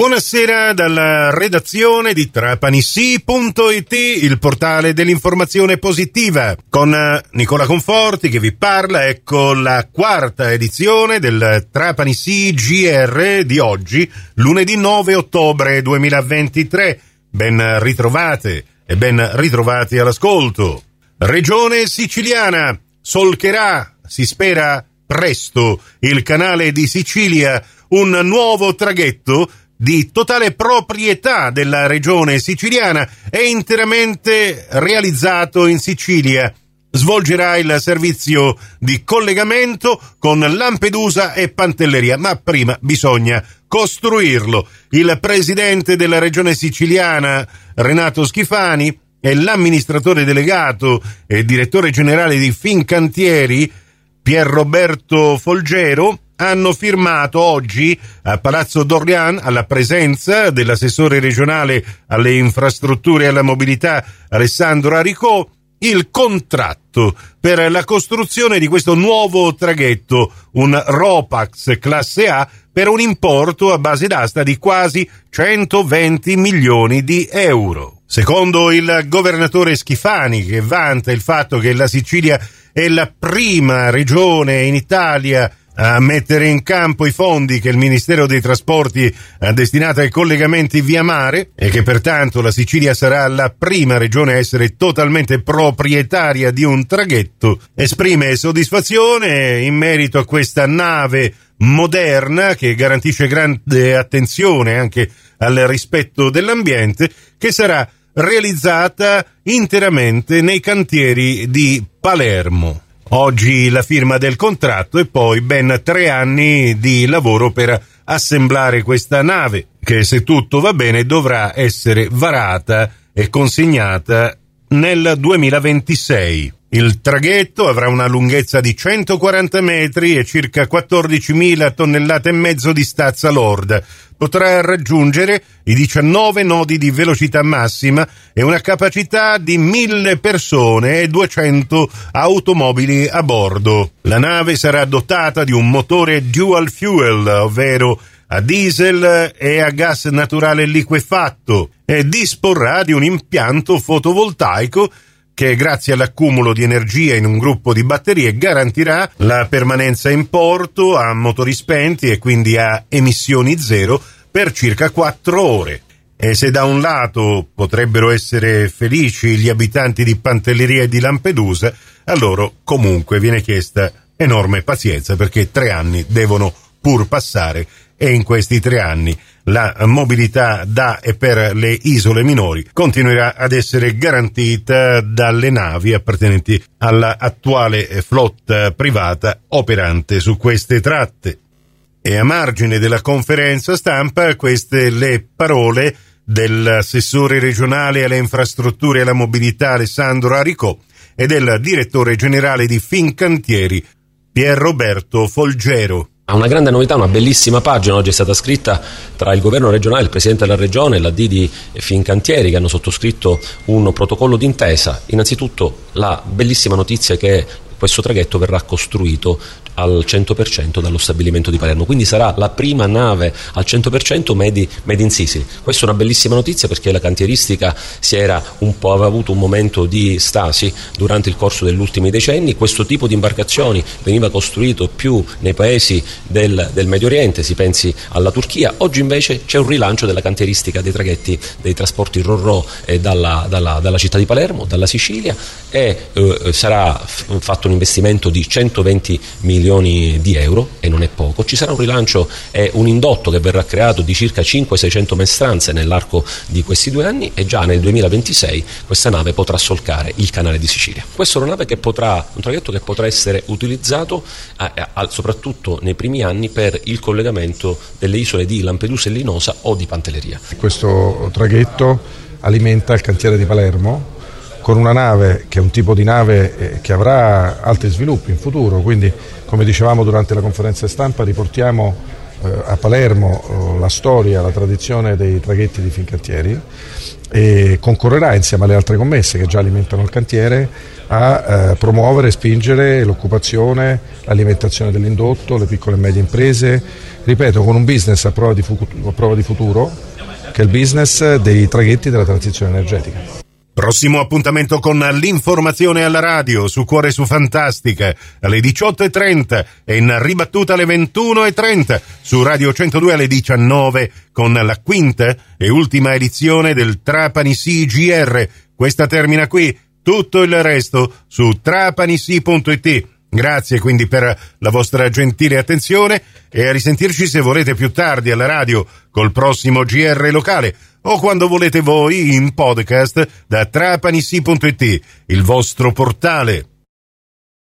Buonasera dalla redazione di trapanissi.it, il portale dell'informazione positiva. Con eh, Nicola Conforti che vi parla, ecco la quarta edizione del Trapanissi GR di oggi, lunedì 9 ottobre 2023. Ben ritrovate e ben ritrovati all'ascolto. Regione siciliana solcherà, si spera presto, il canale di Sicilia, un nuovo traghetto di totale proprietà della regione siciliana è interamente realizzato in Sicilia. Svolgerà il servizio di collegamento con Lampedusa e Pantelleria, ma prima bisogna costruirlo. Il presidente della regione siciliana, Renato Schifani, e l'amministratore delegato e direttore generale di Fincantieri, Pier Roberto Folgero, hanno firmato oggi a Palazzo d'Orléans, alla presenza dell'assessore regionale alle infrastrutture e alla mobilità Alessandro Aricò, il contratto per la costruzione di questo nuovo traghetto, un Ropax classe A, per un importo a base d'asta di quasi 120 milioni di euro. Secondo il governatore Schifani, che vanta il fatto che la Sicilia è la prima regione in Italia a mettere in campo i fondi che il Ministero dei Trasporti ha destinato ai collegamenti via mare e che pertanto la Sicilia sarà la prima regione a essere totalmente proprietaria di un traghetto, esprime soddisfazione in merito a questa nave moderna che garantisce grande attenzione anche al rispetto dell'ambiente che sarà realizzata interamente nei cantieri di Palermo. Oggi la firma del contratto e poi ben tre anni di lavoro per assemblare questa nave, che se tutto va bene dovrà essere varata e consegnata nel 2026. Il traghetto avrà una lunghezza di 140 metri e circa 14.000 tonnellate e mezzo di stazza lorda. Potrà raggiungere i 19 nodi di velocità massima e una capacità di 1000 persone e 200 automobili a bordo. La nave sarà dotata di un motore dual fuel, ovvero a diesel e a gas naturale liquefatto e disporrà di un impianto fotovoltaico che grazie all'accumulo di energia in un gruppo di batterie garantirà la permanenza in porto a motori spenti e quindi a emissioni zero per circa 4 ore. E se da un lato potrebbero essere felici gli abitanti di Pantelleria e di Lampedusa, a loro comunque viene chiesta enorme pazienza perché tre anni devono pur passare e in questi tre anni la mobilità da e per le isole minori continuerà ad essere garantita dalle navi appartenenti all'attuale flotta privata operante su queste tratte. E a margine della conferenza stampa queste le parole dell'assessore regionale alle infrastrutture e alla mobilità Alessandro Aricò e del direttore generale di Fincantieri Pier Roberto Folgero. Ha una grande novità, una bellissima pagina oggi è stata scritta tra il governo regionale, il presidente della regione e la D di Fincantieri che hanno sottoscritto un protocollo d'intesa. Innanzitutto la bellissima notizia che questo traghetto verrà costruito al 100% dallo stabilimento di Palermo, quindi sarà la prima nave al 100% made, made in Sicily. Questa è una bellissima notizia perché la cantieristica un aveva avuto un momento di stasi durante il corso degli ultimi decenni, questo tipo di imbarcazioni veniva costruito più nei paesi del, del Medio Oriente, si pensi alla Turchia, oggi invece c'è un rilancio della cantieristica dei traghetti dei trasporti Rorò eh, dalla, dalla, dalla, città di Palermo, dalla Sicilia e eh, sarà fatto un investimento di 120 milioni milioni di euro e non è poco, ci sarà un rilancio e un indotto che verrà creato di circa 500-600 maestranze nell'arco di questi due anni e già nel 2026 questa nave potrà solcare il canale di Sicilia. Questa è una nave che potrà, un traghetto che potrà essere utilizzato a, a, soprattutto nei primi anni per il collegamento delle isole di Lampedusa e Linosa o di Pantelleria. Questo traghetto alimenta il cantiere di Palermo con una nave che è un tipo di nave eh, che avrà altri sviluppi in futuro, quindi come dicevamo durante la conferenza stampa riportiamo eh, a Palermo la storia, la tradizione dei traghetti di Fincantieri e concorrerà insieme alle altre commesse che già alimentano il cantiere a eh, promuovere e spingere l'occupazione, l'alimentazione dell'indotto, le piccole e medie imprese, ripeto con un business a prova di futuro che è il business dei traghetti della transizione energetica. Prossimo appuntamento con l'informazione alla radio su Cuore su Fantastica alle 18.30 e in ribattuta alle 21.30 su Radio 102 alle 19 con la quinta e ultima edizione del Trapani CGR. Questa termina qui, tutto il resto su trapanisi.it. Grazie quindi per la vostra gentile attenzione e a risentirci se volete più tardi alla radio col prossimo GR locale o quando volete voi in podcast da trapanisi.it, il vostro portale.